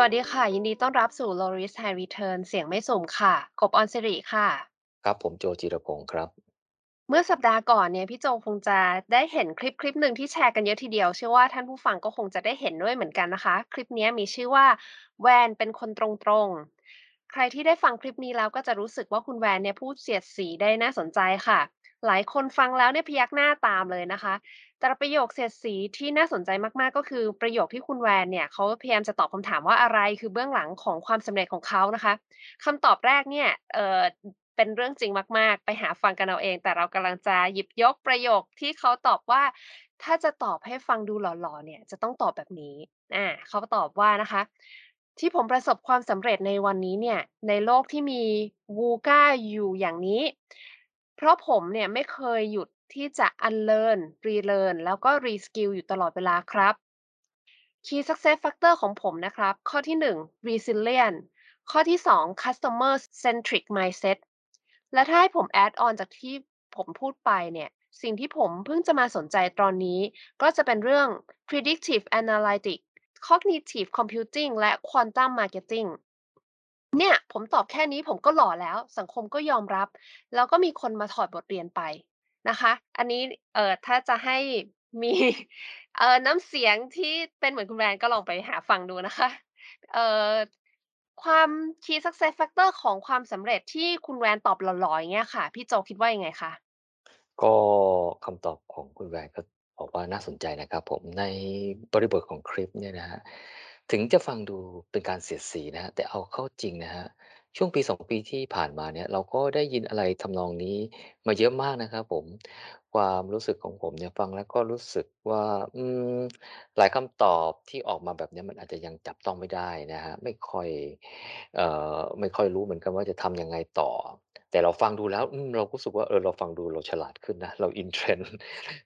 สวัสดีค่ะ ยินดีต้อนรับสู่ Loris High Return เสียงไม่สุ่มค่ะ กบออนสิริค่ะ ครับ ผมโจจิรพงศ์ครับ เมื่อสัปดาห์ก่อนเนี่ยพี่โจคงจะได้เห็นคลิปคลิปหนึ่งที่แชร์กันเยอะทีเดียวเชื่อว่าท่านผู้ฟังก็คงจะได้เห็นด้วยเหมือนกันนะคะ คลิปเนี้ยมีชื่อว่าแวนเป็นคนตรงๆ ใครที่ได้ฟังคลิปนี้แล้วก็จะรู้สึกว่าคุณแวนเนี่ยพูดเสียดสีได้น่าสนใจค่ะ หลายคนฟังแล้วเนี่ยพยักหน้าตามเลยนะคะ แต่ประโยคเสียดสีที่น่าสนใจมาก ๆ ก็คือประโยคที่คุณแวนเนี่ยเขาพยายามจะตอบคำถามว่าอะไรคือเบื้องหลังของความสำเร็จของเขานะคะคำตอบแรกเนี่ยเออเป็นเรื่องจริงมาก ๆ ไปหาฟังกันเอาเอง แต่เรากำลังจะหยิบยกประโยคที่เขาตอบว่า ถ้าจะตอบให้ฟังดูหล่อๆเนี่ยจะต้องตอบแบบนี้อาเขาตอบว่านะคะ ที่ผมประสบความสำเร็จในวันนี้เนี่ยในโลกที่มี VUCA อยู่อย่างนี้ เพราะผมเนี่ยไม่เคยหยุด ที่จะ unlearn relearn แล้วก็ reskill อยู่ตลอดเวลาครับ Key Success Factor ของผมนะครับ ข้อที่ 1 Resilient ข้อที่ 2 Customer Centric Mindset และถ้าให้ผม add on จากที่ผมพูดไปเนี่ยสิ่งที่ผมเพิ่งจะมาสนใจตอนนี้ ก็จะเป็นเรื่อง Predictive Analytics Cognitive Computing และ Quantum Marketing เนี่ย ผมตอบแค่นี้ผมก็หล่อแล้ว สังคมก็ยอมรับ แล้วก็มีคนมาถอดบทเรียนไป นะคะ อันนี้เอ่อถ้าจะให้มีเอ่อน้ำเสียงที่เป็นเหมือนคุณแวนด์ก็ลองไปหาฟังดูนะคะเอ่อความ Key Success Factor ของความสำเร็จที่คุณแวนตอบหล่อๆอย่างเงี้ยค่ะ พี่โจคิดว่ายังไงคะก็คำตอบของคุณแหวนก็บอกว่าน่าสนใจนะครับ ผมในบริบทของคลิปเนี่ยนะครับถึงจะฟังดูเป็นการเสียดสีนะครับแต่เอาเข้าจริงนะครับ ช่วงปี 2 ปีที่ผ่านมาเนี่ย เราก็ได้ยินอะไรทำนองนี้มาเยอะมากนะครับผม ความรู้สึกของผมเนี่ยฟังแล้วก็รู้สึกว่า อืม หลายคำตอบที่ออกมาแบบเนี้ยมันอาจจะยังจับต้องไม่ได้นะครับ ไม่ค่อย เอ่อ ไม่ค่อยรู้เหมือนกันว่าจะทำยังไงต่อ แต่เราฟังดูแล้วเรารู้สึกว่าเออเราฟังดูเราฉลาดขึ้นนะเราอินเทรนด์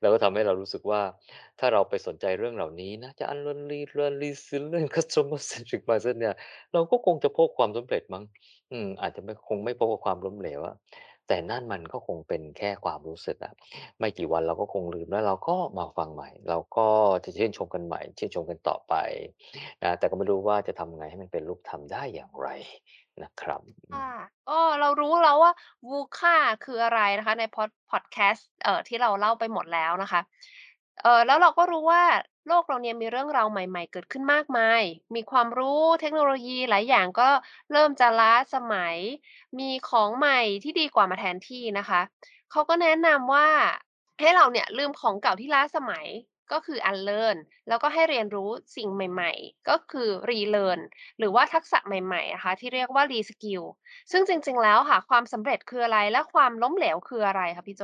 แล้วก็ทำให้เรารู้สึกว่า ถ้าเราไปสนใจเรื่องเหล่านี้นะจะ unlearn relearn resilient customer centric mindset เนี่ยเราก็คงจะพบความสำเร็จมั้งอืมอาจจะไม่คงไม่พบกับความล้มเหลวอะ แต่นั่นมันก็คงเป็นแค่ความรู้สึกอะ ไม่กี่วันเราก็คงลืม แล้วเราก็มาฟังใหม่ เราก็จะชื่นชมกันใหม่ ชื่นชมกันต่อไปนะ แต่ก็ไม่รู้ว่าจะทำไงให้มันเป็นรูปธรรมได้อย่างไรนะครับ อืค่ะ ม ก็เรารู้แล้วว่า VUCA คืออะไรนะคะ ในพอด พอดแคสต์ เอ่อ ที่เราเล่าไปหมดแล้วนะคะ เอ่อ แล้วเราก็รู้ว่า โลกเราเนี่ยมีเรื่องราวใหม่ ๆ เกิดขึ้นมากมาย มีความรู้เทคโนโลยีหลายอย่างก็เริ่มจะล้าสมัย มีของใหม่ที่ดีกว่ามาแทนที่นะคะ เขาก็แนะนำว่าให้เราเนี่ยลืมของเก่าที่ล้าสมัยก็คือ unlearn แล้วก็ให้เรียนรู้สิ่งใหม่ๆ ก็คือ relearn หรือว่าทักษะใหม่ๆนะคะที่เรียกว่า reskill ซึ่งจริงๆแล้วค่ะ ความสำเร็จคืออะไรและความล้มเหลวคืออะไรคะพี่โจ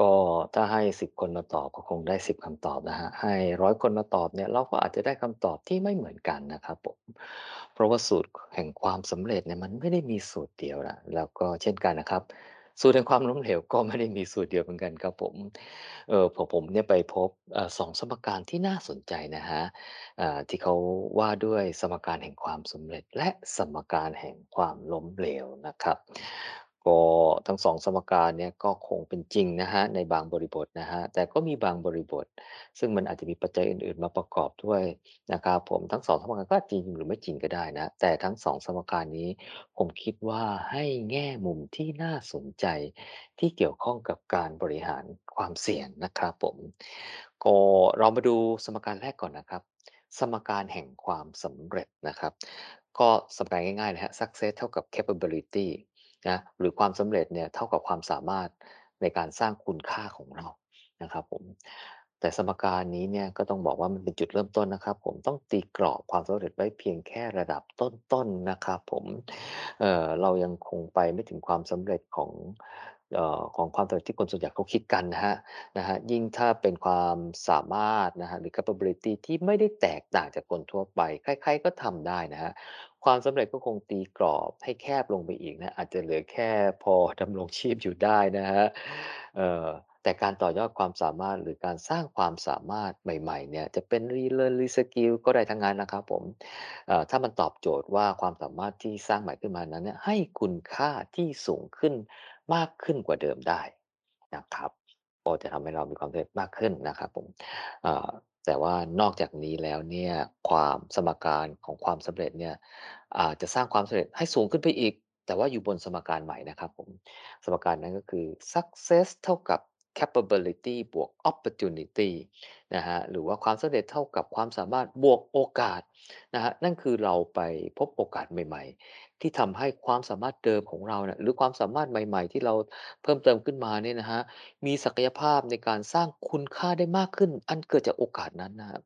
ก็ถ้าให้ 10 คนมาตอบก็คงได้ 10คำตอบนะครับให้ 100 คนมาตอบเนี่ยเราก็อาจจะได้คำตอบที่ไม่เหมือนกันนะครับผม เพราะว่าสูตรแห่งความสำเร็จเนี่ยมันไม่ได้มีสูตรเดียวนะแล้วก็เช่นกันนะครับ สูตรแห่งความล้มเหลวก็ไม่ได้มีสูตรเดียวเหมือนกันครับผม เออพอผมเนี่ยไปพบเอ่อ2สมการที่น่าสนใจนะครับอ่าที่เขาว่าด้วยสมการแห่งความสำเร็จ และสมการแห่งความล้มเหลวนะครับ ก็ทั้ง2สมการเนี่ยก็คงเป็นจริงนะครับในบางบริบทนะครับ แต่ก็มีบางบริบท ซึ่งมันอาจจะมีปัจจัยอื่น ๆ มาประกอบด้วยนะครับผม ทั้ง2สมการก็จริงหรือไม่จริงก็ได้นะ แต่ทั้ง2สมการนี้ ผมคิดว่าให้แง่มุมที่น่าสนใจ ที่เกี่ยวข้องกับการบริหารความเสี่ยงนะครับผม ก็เรามาดูสมการแรกก่อนนะครับ สมการแห่งความสำเร็จนะครับ ก็สมการง่ายๆนะฮะ success เท่ากับ capability นะหรือความสำเร็จเนี่ยเท่ากับความสามารถในการสร้างคุณค่าของเรานะครับผมแต่สมการนี้เนี่ยก็ต้องบอกว่ามันเป็นจุดเริ่มต้นนะครับ ผมต้องตีกรอบความสำเร็จไว้เพียงแค่ระดับต้นๆนะครับผมเเรายังคงไปไม่ถึงความสำเร็จของออของความสำเร็จที่คนส่วนใหญ่เขาคิดกันนะครับนะฮะยิ่งถ้าเป็นความสามารถนะฮะหรือ capability ที่ไม่ได้แตกต่างจากคนทั่วไป ใครๆก็ทำได้นะครับ ความสำเร็จก็คงตีกรอบให้แคบลงไปอีกนะ อาจจะเหลือแค่พอดำรงชีพอยู่ได้นะครับเอ่อแต่การต่อยอดความสามารถหรือการสร้างความสามารถใหม่ๆเนี่ยจะเป็น relearn reskill ก็ได้ทั้งนั้นนะครับผมเอ่อถ้ามันตอบโจทย์ว่าความสามารถที่สร้างใหม่ขึ้นมานั้นเนี่ยให้คุณค่าที่สูงขึ้นมากขึ้นกว่าเดิมได้นะครับก็จะทำให้เรามีความสำเร็จมากขึ้นนะครับผมอ่า แต่ว่านอกจากนี้แล้วเนี่ย ความสมการของความสำเร็จเนี่ย อาจจะสร้างความสำเร็จให้สูงขึ้นไปอีก แต่ว่าอยู่บนสมการใหม่นะครับผม สมการนั้นก็คือ success เท่ากับ capability บวก opportunity นะฮะหรือว่าความสำเร็จเท่ากับความสามารถบวกโอกาสนะฮะนั่นคือเราไปพบโอกาสใหม่ ๆ ที่ทำให้ความสามารถเดิมของเราเนี่ยหรือความสามารถใหม่ ๆ ที่เราเพิ่มเติมขึ้นมาเนี่ยนะฮะมีศักยภาพในการสร้างคุณค่าได้มากขึ้น อันเกิดจากโอกาสนั้นนะครับ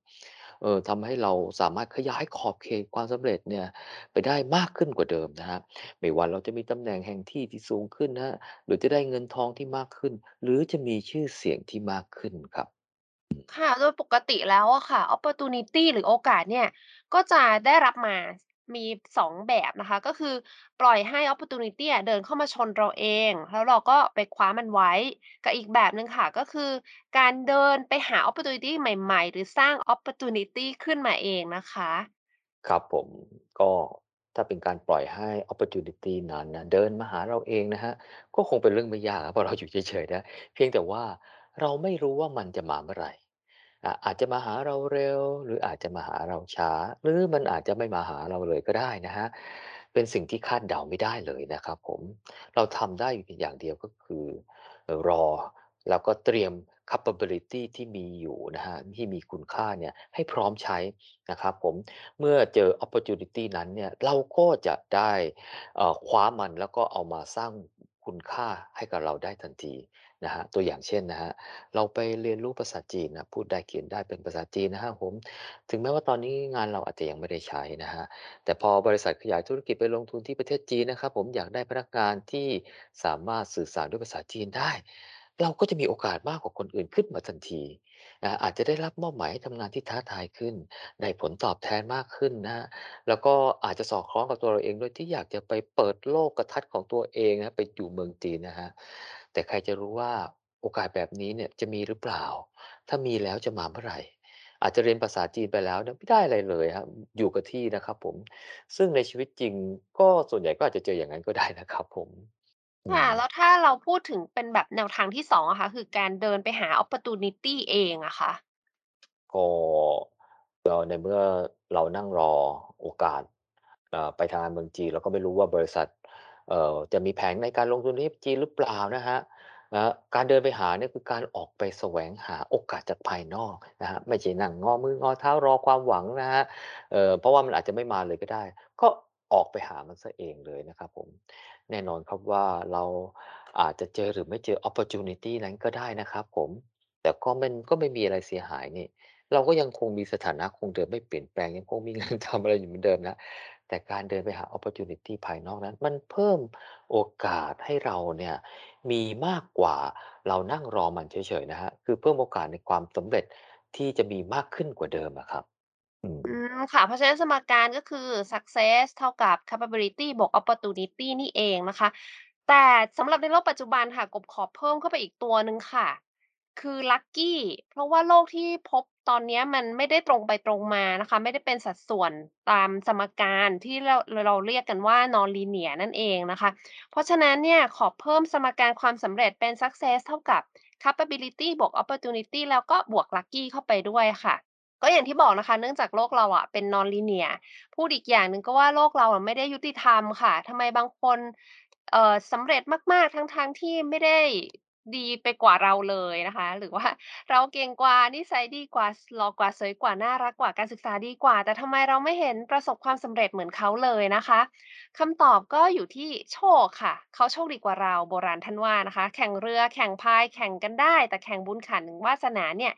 เอ่อทำให้เราสามารถขยายขอบเขตความสำเร็จเนี่ยไปได้มากขึ้นกว่าเดิมนะครับไม่ว่าเราจะมีตำแหน่งแห่งที่ที่สูงขึ้นนะหรือจะได้เงินทองที่มากขึ้น หรือจะมีชื่อเสียงที่มากขึ้นครับ ค่ะ โดยปกติแล้วอะค่ะ opportunity หรือโอกาสเนี่ย ก็จะได้รับมา มี2แบบนะคะ ก็คือปล่อยให้ opportunity เดินเข้ามาชนเราเอง แล้วเราก็ไปคว้ามันไว้ กับอีกแบบหนึ่งค่ะ ก็คือการเดินไปหา opportunity ใหม่ๆ หรือสร้าง opportunity ขึ้นมาเองนะคะ ครับผมก็ถ้าเป็นการปล่อยให้ opportunity นั้นนะเดินมาหาเราเองนะครับก็คงเป็นเรื่องไม่ยากครับเพราะเราอยู่เฉยๆนะเพียงแต่ว่าเราไม่รู้ว่ามันจะมาเมื่อไหร่ อ่าอาจจะมาหาเราเร็ว หรืออาจจะมาหาเราช้า หรือมันอาจจะไม่มาหาเราเลยก็ได้นะครับเป็นสิ่งที่คาดเดาไม่ได้เลยนะครับผม เราทำได้อยู่อย่างเดียวก็คือรอ แล้วก็เตรียม capability ที่มีอยู่นะครับที่มีคุณค่าเนี่ยให้พร้อมใช้นะครับผมเมื่อเจอ opportunity นั้นเนี่ยเราก็จะได้เอ่อคว้ามันแล้วก็เอามาสร้างคุณค่าให้กับเราได้ทันที นะครับตัวอย่างเช่นนะครับเราไปเรียนรู้ภาษาจีนนะพูดได้เขียนได้เป็นภาษาจีนนะครับผมถึงแม้ว่าตอนนี้งานเราอาจจะยังไม่ได้ใช้นะครับแต่พอบริษัทขยายธุรกิจไปลงทุนที่ประเทศจีนนะครับผมอยากได้พนักงานที่สามารถสื่อสารด้วยภาษาจีนได้ เราก็จะมีโอกาสมากกว่าคนอื่นขึ้นมาทันทีนะอาจจะได้รับมอบหมายให้ทำงานที่ท้าทายขึ้น ได้ผลตอบแทนมากขึ้นนะแล้วก็อาจจะสอดคล้องกับตัวเราเองด้วยที่อยากจะไปเปิดโลกทัศน์ของตัวเองนะไปอยู่เมืองจีนนะครับ แต่ใครจะรู้ว่าโอกาสแบบนี้เนี่ยจะมีหรือเปล่า ถ้ามีแล้วจะมาเมื่อไรอาจจะเรียนภาษาจีนไปแล้วเนี่ยไม่ได้อะไรเลยครับอยู่กับที่นะครับผม ซึ่งในชีวิตจริงก็ส่วนใหญ่ก็อาจจะเจออย่างนั้นก็ได้นะครับผม อืค่ะ ม แล้วถ้าเราพูดถึงเป็นแบบแนวทางที่2องอะค่ะ คือการเดินไปหา opportunity เองอะค่ะ ก็ก็ในเมื่อเรานั่งรอโอกาสเอ่อไปทำงานเมืองจีนเราก็ไม่รู้ว่าบริษัท เอ่อจะมีแผนในการลงทุนที่จีนหรือเปล่านะครับนะการเดินไปหาเนี่ยคือการออกไปแสวงหาโอกาสจากภายนอกนะครับไม่ใช่นั่งงอมืองอเท้ารอความหวังนะครับเอ่อเพราะว่ามันอาจจะไม่มาเลยก็ได้ ก็ออกไปหามันเสียเองเลยนะครับผมแน่นอนครับว่าเราอาจจะเจอหรือไม่เจอ opportunity นั้นก็ได้นะครับผมแต่ก็มันก็ไม่มีอะไรเสียหายนี่ เราก็ยังคงมีสถานะคงเดิมไม่เปลี่ยนแปลงยังคงมีงานทำอะไรอยู่เหมือนเดิมนะ แต่การเดินไปหา opportunity ภายนอกนั้น มันเพิ่มโอกาสให้เราเนี่ยมีมากกว่าเรานั่งรอมันเฉยๆนะครับคือเพิ่มโอกาสในความสำเร็จที่จะมีมากขึ้นกว่าเดิมอะครับ อืม อืมค่ะ เพราะฉะนั้นสมการก็คือ success เท่ากับ capability บวก opportunity นี่เองนะคะ แต่สำหรับในโลกปัจจุบันค่ะกบขอเพิ่มเข้าไปอีกตัวหนึ่งค่ะ คือ lucky เพราะว่าโลกที่พบ ตอนนี้มันไม่ได้ตรงไปตรงมานะคะ ไม่ได้เป็นสัดส่วนตามสมการที่เราเราเรียกกันว่า non-linear นั่นเองนะคะ เพราะฉะนั้นเนี่ยขอเพิ่มสมการความสำเร็จเป็น success เท่ากับ capability บวก opportunity แล้วก็บวก lucky เข้าไปด้วยค่ะก็อย่างที่บอกนะคะ เนื่องจากโลกเราอะเป็น non-linear พูดอีกอย่างหนึ่งก็ว่าโลกเราอะไม่ได้ยุติธรรมค่ะทำไมบางคนเอ่อสำเร็จมากๆทั้งๆที่ไม่ได้ ดีไปกว่าเราเลยนะคะ หรือว่าเราเก่งกว่า นิสัยดีกว่า หล่อกว่า สวยกว่า น่ารักกว่า การศึกษาดีกว่า แต่ทำไมเราไม่เห็นประสบความสำเร็จเหมือนเขาเลยนะคะคำตอบก็อยู่ที่โชคค่ะ เขาโชคดีกว่าเราโบราณท่านว่านะคะ แข่งเรือแข่งพายแข่งกันได้ แต่แข่งบุญขันวาสนาเนี่ย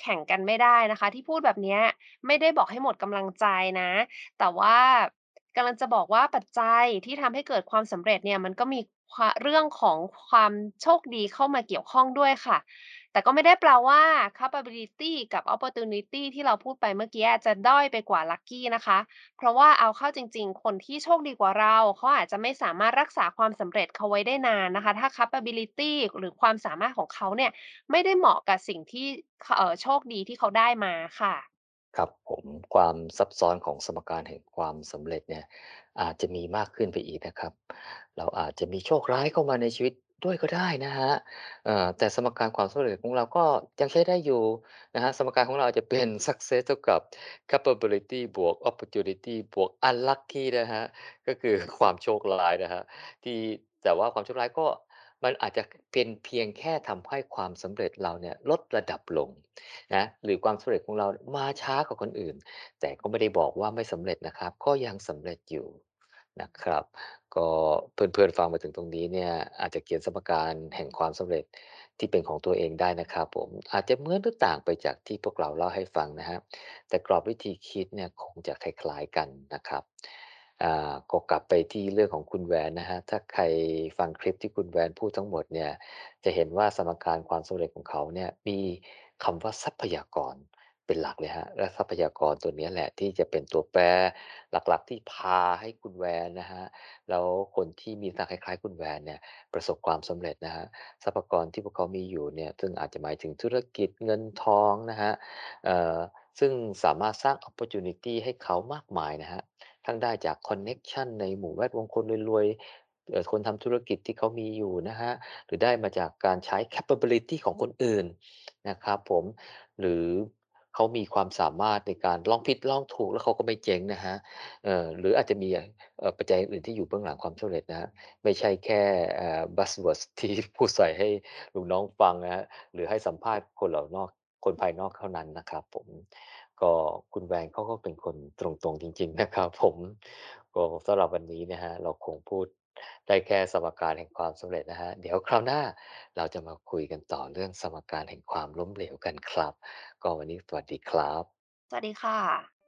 แข่งกันไม่ได้นะคะ ที่พูดแบบนี้ไม่ได้บอกให้หมดกำลังใจนะ แต่ว่า กำลังจะบอกว่าปัจจัยที่ทำให้เกิดความสำเร็จเนี่ยมันก็มีควเรื่องของความโชคดีเข้ามาเกี่ยวข้องด้วยค่ะ แต่ก็ไม่ได้แปลว่า capability กับ opportunity ที่เราพูดไปเมื่อกี้จะด้อยไปกว่า lucky นะคะ เพราะว่าเอาเข้าจริง ๆ คนที่โชคดีกว่าเราเขาอาจจะไม่สามารถรักษาความสำเร็จเขาไว้ได้นานนะคะ ถ้า capability หรือความสามารถของเขาเนี่ยไม่ได้เหมาะกับสิ่งที่เออโชคดีที่เขาได้มาค่ะ ครับผม ความซับซ้อนของสมการแห่งความสำเร็จเนี่ย อาจจะมีมากขึ้นไปอีกนะครับ เราอาจจะมีโชคร้ายเข้ามาในชีวิตด้วยก็ได้นะครับ เอ่อ แต่สมการความสำเร็จของเราก็ยังใช้ได้อยู่นะครับ สมการของเราอาจจะเป็น success เท่ากับ capability บวก opportunity บวก unlucky นะครับ ก็คือ ความโชคร้ายนะครับ ที่ แต่ว่าความโชคร้ายก็ มันอาจจะเป็นเพียงแค่ทำให้ความสำเร็จเราเนี่ยลดระดับลงนะหรือความสำเร็จของเรามาช้ากว่าคนอื่น แต่ก็ไม่ได้บอกว่าไม่สำเร็จนะครับ ก็ยังสำเร็จอยู่นะครับ ก็เพื่อนๆฟังมาถึงตรงนี้เนี่ยอาจจะเขียนสมการแห่งความสำเร็จที่เป็นของตัวเองได้นะครับ ผมอาจจะเหมือนหรือต่างไปจากที่พวกเราเล่าให้ฟังนะครับแต่กรอบวิธีคิดเนี่ยคงจะคล้ายๆกันนะครับ อ่าก็กลับไปที่เรื่องของคุณแหวนนะครับถ้าใครฟังคลิปที่คุณแหวนพูดทั้งหมดเนี่ย จะเห็นว่าสมการความสำเร็จของเขาเนี่ย มีคำว่าทรัพยากรเป็นหลักเลยครับและทรัพยากรตัวเนี้ยแหละที่จะเป็นตัวแปรหลักๆที่พาให้คุณแหวนนะครับแล้วคนที่มีลักษณะคล้ายๆ คุณแวนเนี่ยประสบความสำเร็จนะครับทรัพยากรที่พวกเขามีอยู่เนี่ย ซึ่งอาจจะหมายถึงธุรกิจเงินทองนะครับเอ่อซึ่งสามารถสร้าง opportunity ให้เขามากมายนะครับ ทั้งได้จากคอนเน็ชันในหมู่แวดวงคนรวยๆคนทำธุรกิจที่เขามีอยู่นะครับหรือได้มาจากการใช้ capability ของคนอื่นนะครับผมหรือเขามีความสามารถในการลองผิดลองถูกแล้วเขาก็ไม่เจ๊งนะครับเอ่อหรืออาจจะมีเอ่อปัจจัยอื่นที่อยู่เบื้องหลังความสำเร็จนะครับไม่ใช่แค่เอ่อ Buzzwords ที่พูดใส่ให้ลูกน้องฟังนะครับหรือให้สัมภาษณ์คนเหล่านอกคนภายนอกเท่านั้นนะครับผม ก็คุณแวนเขาก็เป็นคนตรงๆจริง ๆ นะครับ ผม ก็สำหรับวันนี้นะฮะเราคงพูดได้แค่สมการแห่งความสำเร็จนะฮะเดี๋ยวคราวหน้าเราจะมาคุยกันต่อเรื่องสมการแห่งความล้มเหลวกันครับ ก็วันนี้สวัสดีครับ สวัสดีค่ะ